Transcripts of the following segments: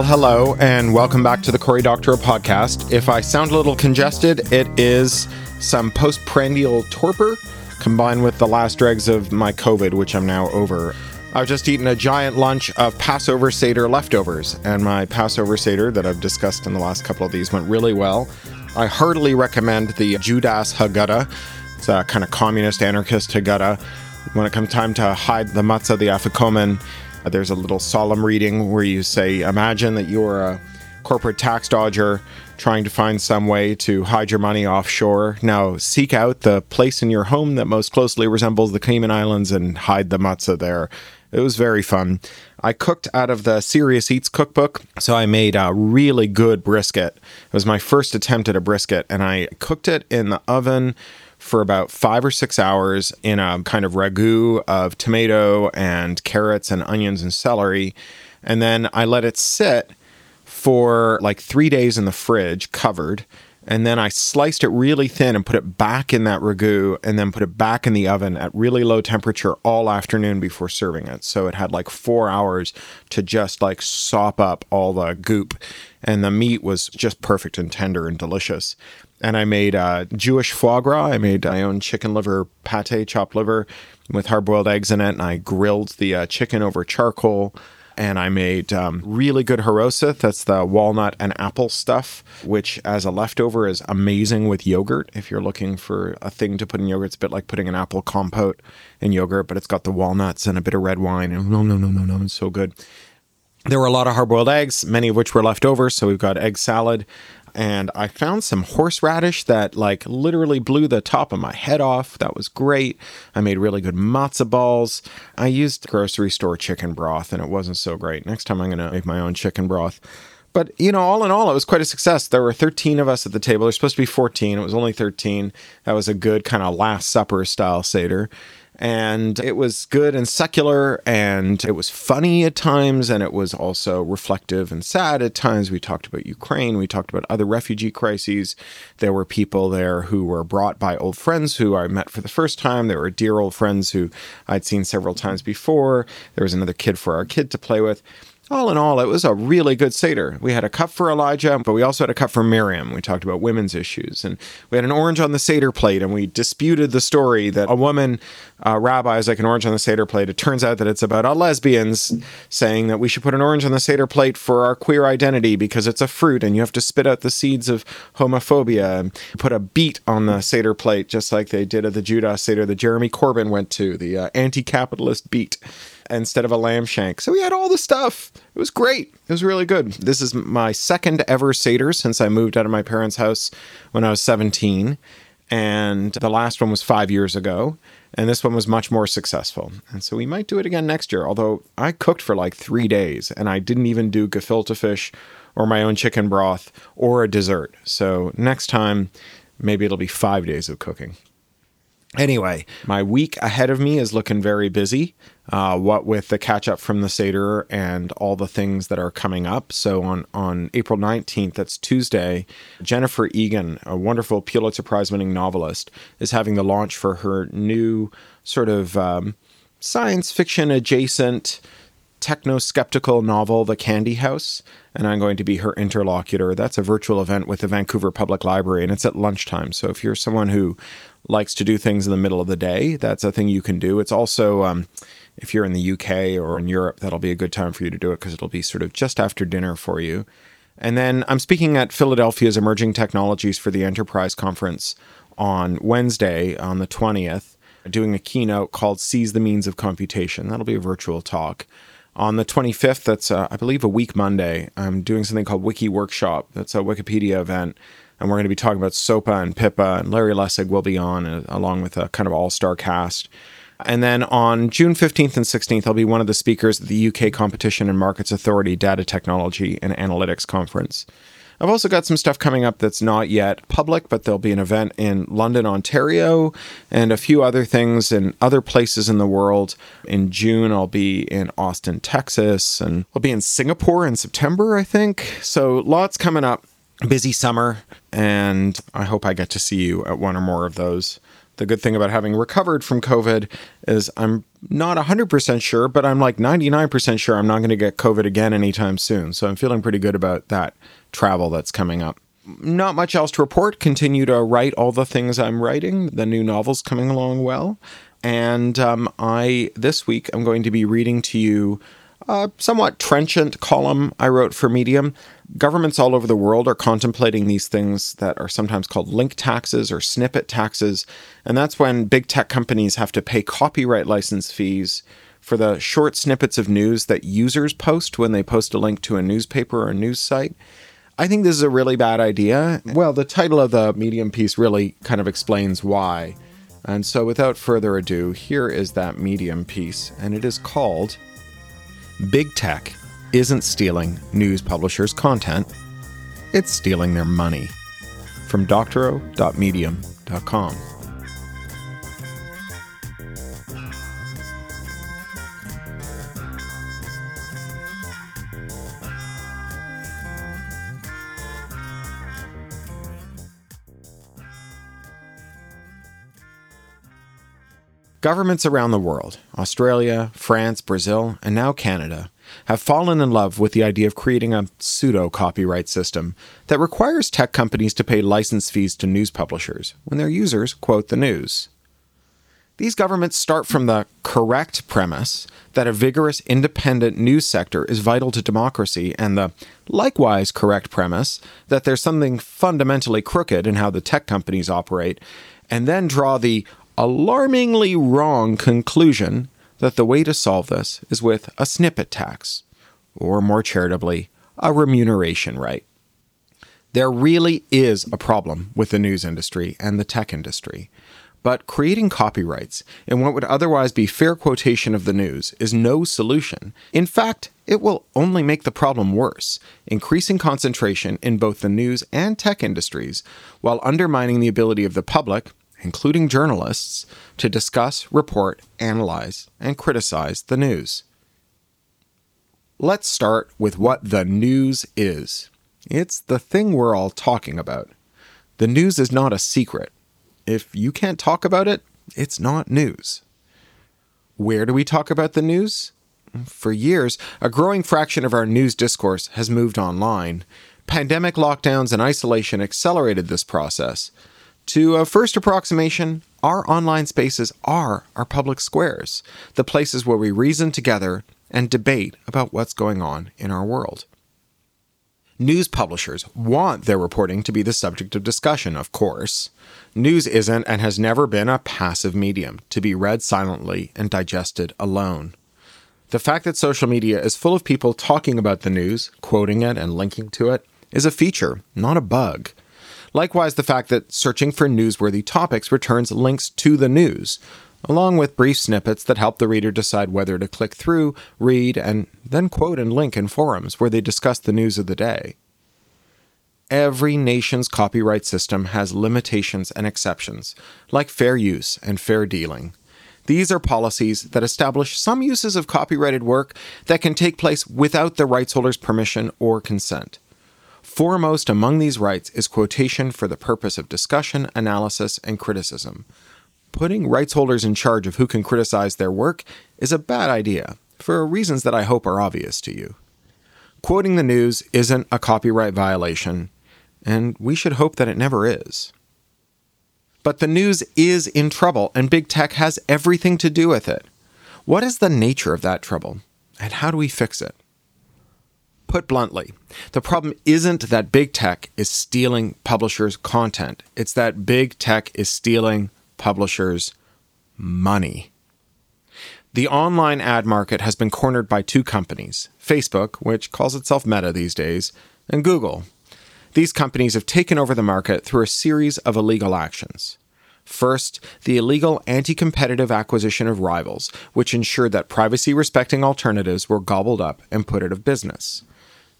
Well, hello, and welcome back to the Cory Doctorow podcast. If I sound a little congested, it is some postprandial torpor combined with the last dregs of my COVID, which I'm now over. I've just eaten a giant lunch of Passover Seder leftovers, and my Passover Seder that I've discussed in the last couple of these went really well. I heartily recommend the Jewdas Haggadah. It's a kind of communist anarchist Haggadah. When it comes time to hide the matzah, the afikomen, Uh, there's a little solemn reading where you say, Imagine that you're a corporate tax dodger trying to find some way to hide your money offshore. Now seek out the place in your home that most closely resembles the Cayman Islands and hide the matzah there. It was very fun. I cooked out of the Serious Eats cookbook, so I made a really good brisket. It was my first attempt at a brisket, and I cooked it in the oven for about five or six hours in a kind of ragu of tomato and carrots and onions and celery. And then I let it sit for like three days in the fridge covered and then I sliced it really thin and put it back in that ragu and then put it back in the oven at really low temperature all afternoon before serving it. So it had like four hours to just like sop up all the goop. And the meat was just perfect and tender and delicious. And I made uh, Jewish foie gras. I made my own chicken liver pate, chopped liver with hard boiled eggs in it. And I grilled the uh, chicken over charcoal and I made um, really good haroset. That's the walnut and apple stuff, which as a leftover is amazing with yogurt. If you're looking for a thing to put in yogurt, it's a bit like putting an apple compote in yogurt, but it's got the walnuts and a bit of red wine. And no, no, no, no, no, it's so good. There were a lot of hard boiled eggs, many of which were left over. So we've got egg salad and I found some horseradish that like literally blew the top of my head off. That was great. I made really good matzo balls. I used grocery store chicken broth and it wasn't so great. Next time I'm going to make my own chicken broth. But, you know, all in all, it was quite a success. There were 13 of us at the table. There's supposed to be 14. It was only 13. That was a good kind of Last Supper style Seder and it was good and secular and it was funny at times and it was also reflective and sad at times. We talked about ukraine. We talked about other refugee crises. There were people there who were brought by old friends who i met for the first time. There were dear old friends who i'd seen several times before. There was another kid for our kid to play with all in all, it was a really good Seder. We had a cup for Elijah, but we also had a cup for Miriam. We talked about women's issues. And we had an orange on the Seder plate, and we disputed the story that a woman uh, rabbi is like an orange on the Seder plate. It turns out that it's about a lesbians saying that we should put an orange on the Seder plate for our queer identity because it's a fruit and you have to spit out the seeds of homophobia. And put a beet on the Seder plate, just like they did at the Jewdas Seder that Jeremy Corbyn went to, the uh, anti capitalist beet instead of a lamb shank. So we had all the stuff. It was great. It was really good. This is my second ever Seder since I moved out of my parents' house when I was 17. And the last one was five years ago. And this one was much more successful. And so we might do it again next year. Although I cooked for like three days and I didn't even do gefilte fish or my own chicken broth or a dessert. So next time, maybe it'll be five days of cooking. Anyway, my week ahead of me is looking very busy. Uh, what with the catch up from the Seder and all the things that are coming up. So on, on April 19th, that's Tuesday, Jennifer Egan, a wonderful Pulitzer Prize winning novelist, is having the launch for her new sort of um, science fiction adjacent techno skeptical novel, The Candy House, and I'm going to be her interlocutor. That's a virtual event with the Vancouver Public Library, and it's at lunchtime. So if you're someone who likes to do things in the middle of the day, that's a thing you can do. It's also, um, if you're in the UK or in Europe, that'll be a good time for you to do it because it'll be sort of just after dinner for you. And then I'm speaking at Philadelphia's Emerging Technologies for the Enterprise Conference on Wednesday, on the 20th, doing a keynote called Seize the Means of Computation. That'll be a virtual talk. On the 25th, that's, uh, I believe, a week Monday, I'm doing something called Wiki Workshop. That's a Wikipedia event and we're going to be talking about SOPA and PIPA, and Larry Lessig will be on uh, along with a kind of all star cast. And then on June 15th and 16th, I'll be one of the speakers at the UK Competition and Markets Authority Data Technology and Analytics Conference. I've also got some stuff coming up that's not yet public, but there'll be an event in London, Ontario, and a few other things in other places in the world. In June, I'll be in Austin, Texas, and I'll be in Singapore in September, I think. So lots coming up busy summer, and I hope I get to see you at one or more of those The good thing about having recovered from COVID is I'm not 100% sure, but I'm like 99% sure I'm not going to get COVID again anytime soon. So I'm feeling pretty good about that travel that's coming up. Not much else to report. Continue to write all the things I'm writing. The new novel's coming along well. And um, I, this week, I'm going to be reading to you a somewhat trenchant column I wrote for Medium. Governments all over the world are contemplating these things that are sometimes called link taxes or snippet taxes. And that's when big tech companies have to pay copyright license fees for the short snippets of news that users post when they post a link to a newspaper or a news site. I think this is a really bad idea. Well, the title of the Medium piece really kind of explains why. And so, without further ado, here is that Medium piece, and it is called Big Tech Isn't Stealing News Publishers' Content, It's Stealing Their Money. From doctorow.medium.com. Governments around the world, Australia, France, Brazil, and now Canada, have fallen in love with the idea of creating a pseudo copyright system that requires tech companies to pay license fees to news publishers when their users quote the news. These governments start from the correct premise that a vigorous independent news sector is vital to democracy and the likewise correct premise that there's something fundamentally crooked in how the tech companies operate, and then draw the alarmingly wrong conclusion that the way to solve this is with a snippet tax, or more charitably, a remuneration right. There really is a problem with the news industry and the tech industry. But creating copyrights in what would otherwise be fair quotation of the news is no solution. In fact, it will only make the problem worse, increasing concentration in both the news and tech industries, while undermining the ability of the public, including journalists, to discuss, report, analyze, and criticize the news. Let's start with what the news is. It's the thing we're all talking about. The news is not a secret. If you can't talk about it, it's not news. Where do we talk about the news? For years, a growing fraction of our news discourse has moved online. Pandemic lockdowns and isolation accelerated this process. To a first approximation, our online spaces are our public squares, the places where we reason together and debate about what's going on in our world. News publishers want their reporting to be the subject of discussion, of course. News isn't and has never been a passive medium to be read silently and digested alone. The fact that social media is full of people talking about the news, quoting it, and linking to it is a feature, not a bug. Likewise, the fact that searching for newsworthy topics returns links to the news, along with brief snippets that help the reader decide whether to click through, read, and then quote and link in forums where they discuss the news of the day. Every nation's copyright system has limitations and exceptions, like fair use and fair dealing. These are policies that establish some uses of copyrighted work that can take place without the rights holder's permission or consent. Foremost among these rights is quotation for the purpose of discussion, analysis, and criticism. Putting rights holders in charge of who can criticize their work is a bad idea, for reasons that I hope are obvious to you. Quoting the news isn't a copyright violation, and we should hope that it never is. But the news is in trouble, and big tech has everything to do with it. What is the nature of that trouble, and how do we fix it? Put bluntly, the problem isn't that big tech is stealing publishers' content, it's that big tech is stealing publishers' money. The online ad market has been cornered by two companies Facebook, which calls itself Meta these days, and Google. These companies have taken over the market through a series of illegal actions. First, the illegal anti competitive acquisition of rivals, which ensured that privacy respecting alternatives were gobbled up and put out of business.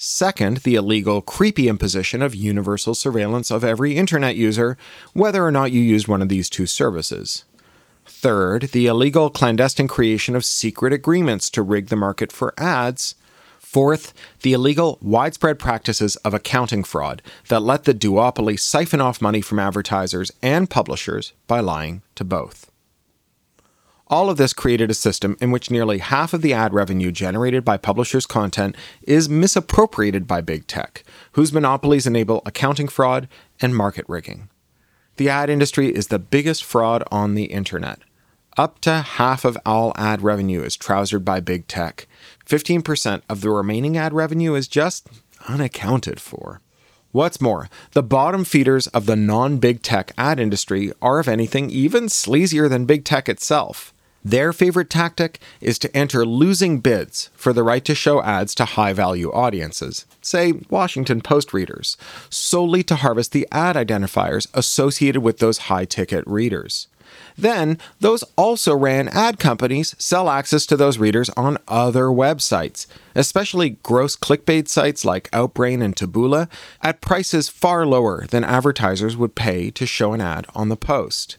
Second, the illegal, creepy imposition of universal surveillance of every internet user, whether or not you used one of these two services. Third, the illegal, clandestine creation of secret agreements to rig the market for ads. Fourth, the illegal, widespread practices of accounting fraud that let the duopoly siphon off money from advertisers and publishers by lying to both. All of this created a system in which nearly half of the ad revenue generated by publishers' content is misappropriated by big tech, whose monopolies enable accounting fraud and market rigging. The ad industry is the biggest fraud on the internet. Up to half of all ad revenue is trousered by big tech. 15% of the remaining ad revenue is just unaccounted for. What's more, the bottom feeders of the non big tech ad industry are, if anything, even sleazier than big tech itself. Their favorite tactic is to enter losing bids for the right to show ads to high value audiences, say Washington Post readers, solely to harvest the ad identifiers associated with those high ticket readers. Then, those also ran ad companies sell access to those readers on other websites, especially gross clickbait sites like Outbrain and Taboola, at prices far lower than advertisers would pay to show an ad on the post.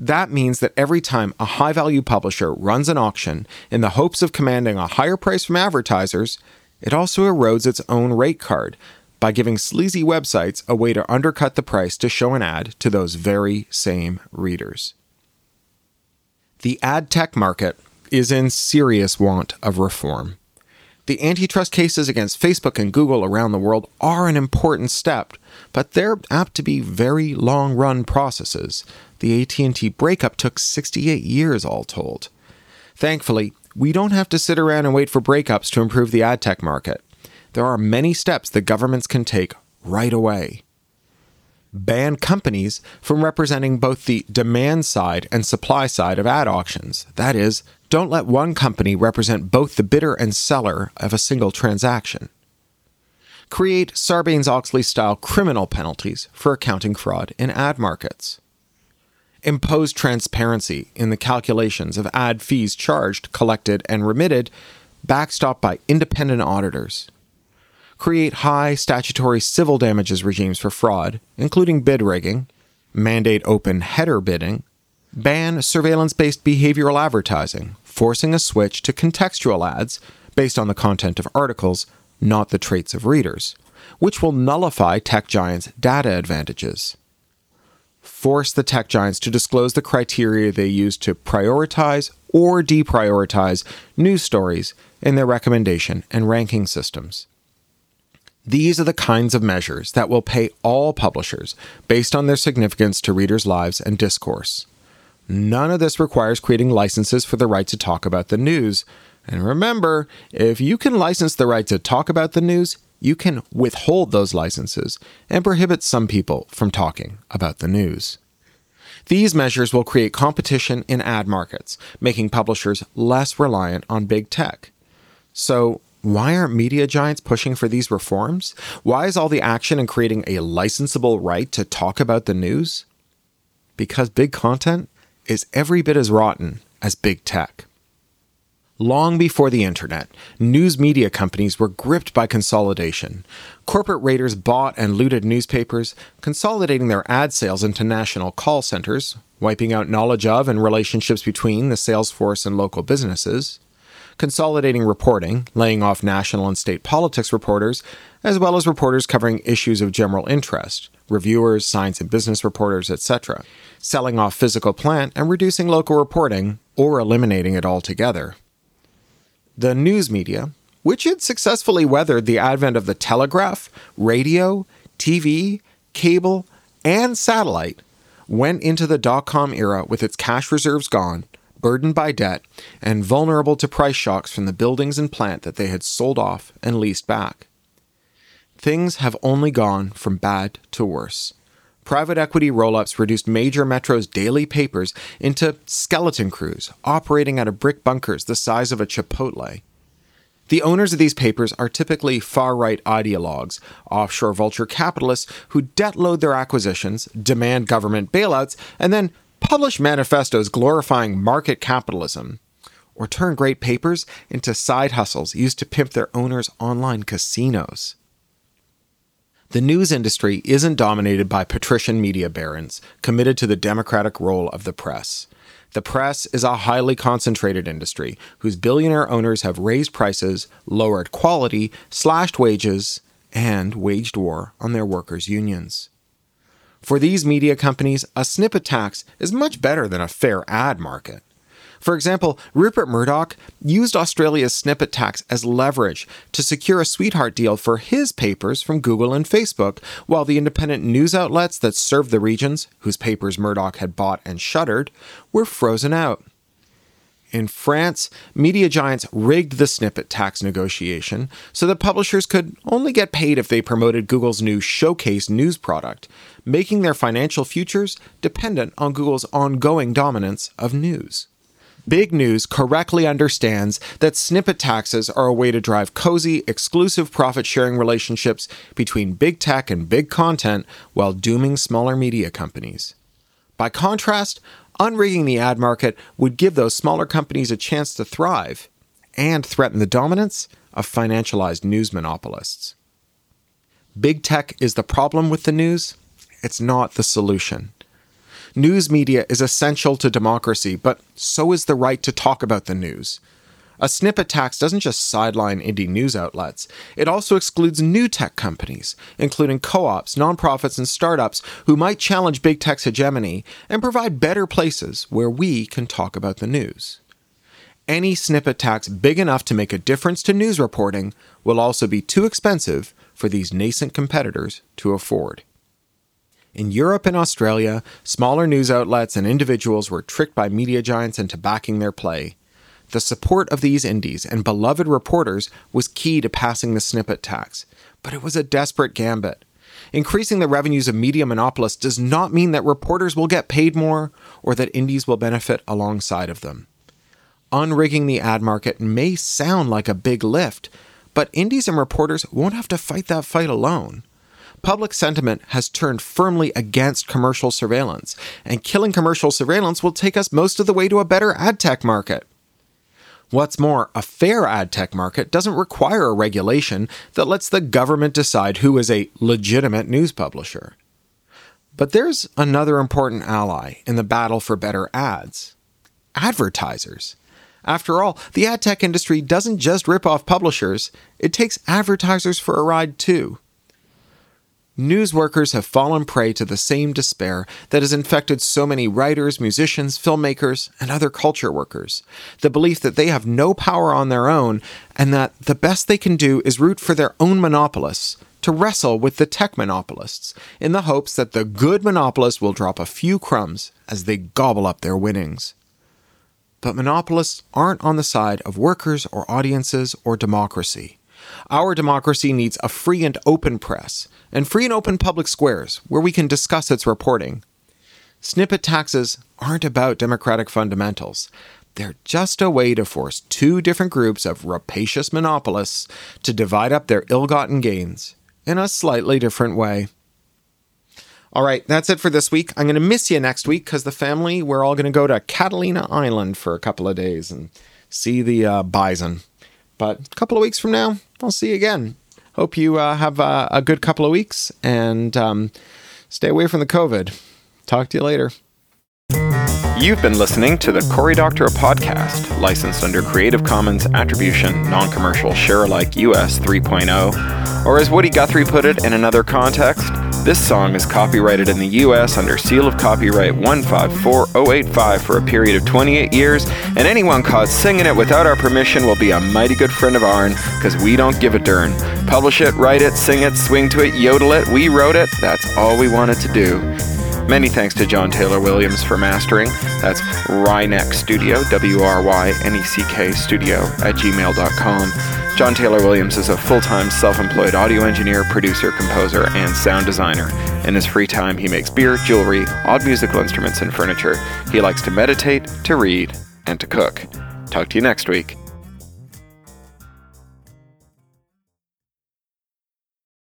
That means that every time a high value publisher runs an auction in the hopes of commanding a higher price from advertisers, it also erodes its own rate card by giving sleazy websites a way to undercut the price to show an ad to those very same readers. The ad tech market is in serious want of reform. The antitrust cases against Facebook and Google around the world are an important step, but they're apt to be very long-run processes the AT&T breakup took 68 years all told. Thankfully, we don't have to sit around and wait for breakups to improve the ad tech market. There are many steps that governments can take right away. Ban companies from representing both the demand side and supply side of ad auctions. That is, don't let one company represent both the bidder and seller of a single transaction. Create Sarbanes Oxley style criminal penalties for accounting fraud in ad markets impose transparency in the calculations of ad fees charged, collected, and remitted, backstopped by independent auditors. Create high statutory civil damages regimes for fraud, including bid rigging, mandate open header bidding, ban surveillance based behavioral advertising, forcing a switch to contextual ads based on the content of articles, not the traits of readers, which will nullify tech giants' data advantages force the tech giants to disclose the criteria they use to prioritize or deprioritize news stories in their recommendation and ranking systems. These are the kinds of measures that will pay all publishers based on their significance to readers' lives and discourse. None of this requires creating licenses for the right to talk about the news. And remember, if you can license the right to talk about the news, you can withhold those licenses and prohibit some people from talking about the news. These measures will create competition in ad markets, making publishers less reliant on big tech. So, why aren't media giants pushing for these reforms? Why is all the action in creating a licensable right to talk about the news? Because big content is every bit as rotten as big tech. Long before the internet, news media companies were gripped by consolidation. Corporate raiders bought and looted newspapers, consolidating their ad sales into national call centers, wiping out knowledge of and relationships between the sales force and local businesses, consolidating reporting, laying off national and state politics reporters, as well as reporters covering issues of general interest, reviewers, science and business reporters, etc., selling off physical plant and reducing local reporting or eliminating it altogether the news media, which had successfully weathered the advent of the telegraph, radio, TV, cable, and satellite, went into the dot com era with its cash reserves gone, burdened by debt, and vulnerable to price shocks from the buildings and plant that they had sold off and leased back. Things have only gone from bad to worse. Private equity roll ups reduced major metros' daily papers into skeleton crews operating out of brick bunkers the size of a Chipotle. The owners of these papers are typically far right ideologues, offshore vulture capitalists who debt load their acquisitions, demand government bailouts, and then publish manifestos glorifying market capitalism, or turn great papers into side hustles used to pimp their owners' online casinos. The news industry isn't dominated by patrician media barons committed to the democratic role of the press. The press is a highly concentrated industry whose billionaire owners have raised prices, lowered quality, slashed wages, and waged war on their workers' unions. For these media companies, a snippet tax is much better than a fair ad market. For example, Rupert Murdoch used Australia's snippet tax as leverage to secure a sweetheart deal for his papers from Google and Facebook, while the independent news outlets that served the regions, whose papers Murdoch had bought and shuttered, were frozen out. In France, media giants rigged the snippet tax negotiation so that publishers could only get paid if they promoted Google's new Showcase news product, making their financial futures dependent on Google's ongoing dominance of news. Big News correctly understands that snippet taxes are a way to drive cozy, exclusive profit sharing relationships between big tech and big content while dooming smaller media companies. By contrast, unrigging the ad market would give those smaller companies a chance to thrive and threaten the dominance of financialized news monopolists. Big tech is the problem with the news, it's not the solution. News media is essential to democracy, but so is the right to talk about the news. A snippet tax doesn't just sideline indie news outlets, it also excludes new tech companies, including co ops, nonprofits, and startups who might challenge big tech's hegemony and provide better places where we can talk about the news. Any snippet tax big enough to make a difference to news reporting will also be too expensive for these nascent competitors to afford. In Europe and Australia, smaller news outlets and individuals were tricked by media giants into backing their play. The support of these indies and beloved reporters was key to passing the snippet tax, but it was a desperate gambit. Increasing the revenues of media monopolists does not mean that reporters will get paid more or that indies will benefit alongside of them. Unrigging the ad market may sound like a big lift, but indies and reporters won't have to fight that fight alone public sentiment has turned firmly against commercial surveillance, and killing commercial surveillance will take us most of the way to a better ad tech market. What's more, a fair ad tech market doesn't require a regulation that lets the government decide who is a legitimate news publisher. But there's another important ally in the battle for better ads advertisers. After all, the ad tech industry doesn't just rip off publishers, it takes advertisers for a ride too. News workers have fallen prey to the same despair that has infected so many writers, musicians, filmmakers, and other culture workers. The belief that they have no power on their own and that the best they can do is root for their own monopolists, to wrestle with the tech monopolists, in the hopes that the good monopolists will drop a few crumbs as they gobble up their winnings. But monopolists aren't on the side of workers or audiences or democracy. Our democracy needs a free and open press, and free and open public squares where we can discuss its reporting. Snippet taxes aren't about democratic fundamentals. They're just a way to force two different groups of rapacious monopolists to divide up their ill gotten gains in a slightly different way. All right, that's it for this week. I'm going to miss you next week because the family, we're all going to go to Catalina Island for a couple of days and see the uh, bison. But a couple of weeks from now, I'll see you again. Hope you uh, have a, a, good couple of weeks and um, stay away from the COVID. Talk to you later. You've been listening to the Cory Doctorow podcast, licensed under Creative Commons Attribution, Non Commercial Share Alike US 3.0, or as Woody Guthrie put it in another context, this song is copyrighted in the US under seal of copyright 154085 for a period of 28 years, and anyone caught singing it without our permission will be a mighty good friend of ourn, because we don't give a dern. Publish it, write it, sing it, swing to it, yodel it, we wrote it, that's all we wanted to do. Many thanks to John Taylor Williams for mastering. That's Wryneck Studio, W R Y N E C K Studio at gmail.com. John Taylor Williams is a full time self employed audio engineer, producer, composer, and sound designer. In his free time, he makes beer, jewelry, odd musical instruments, and furniture. He likes to meditate, to read, and to cook. Talk to you next week.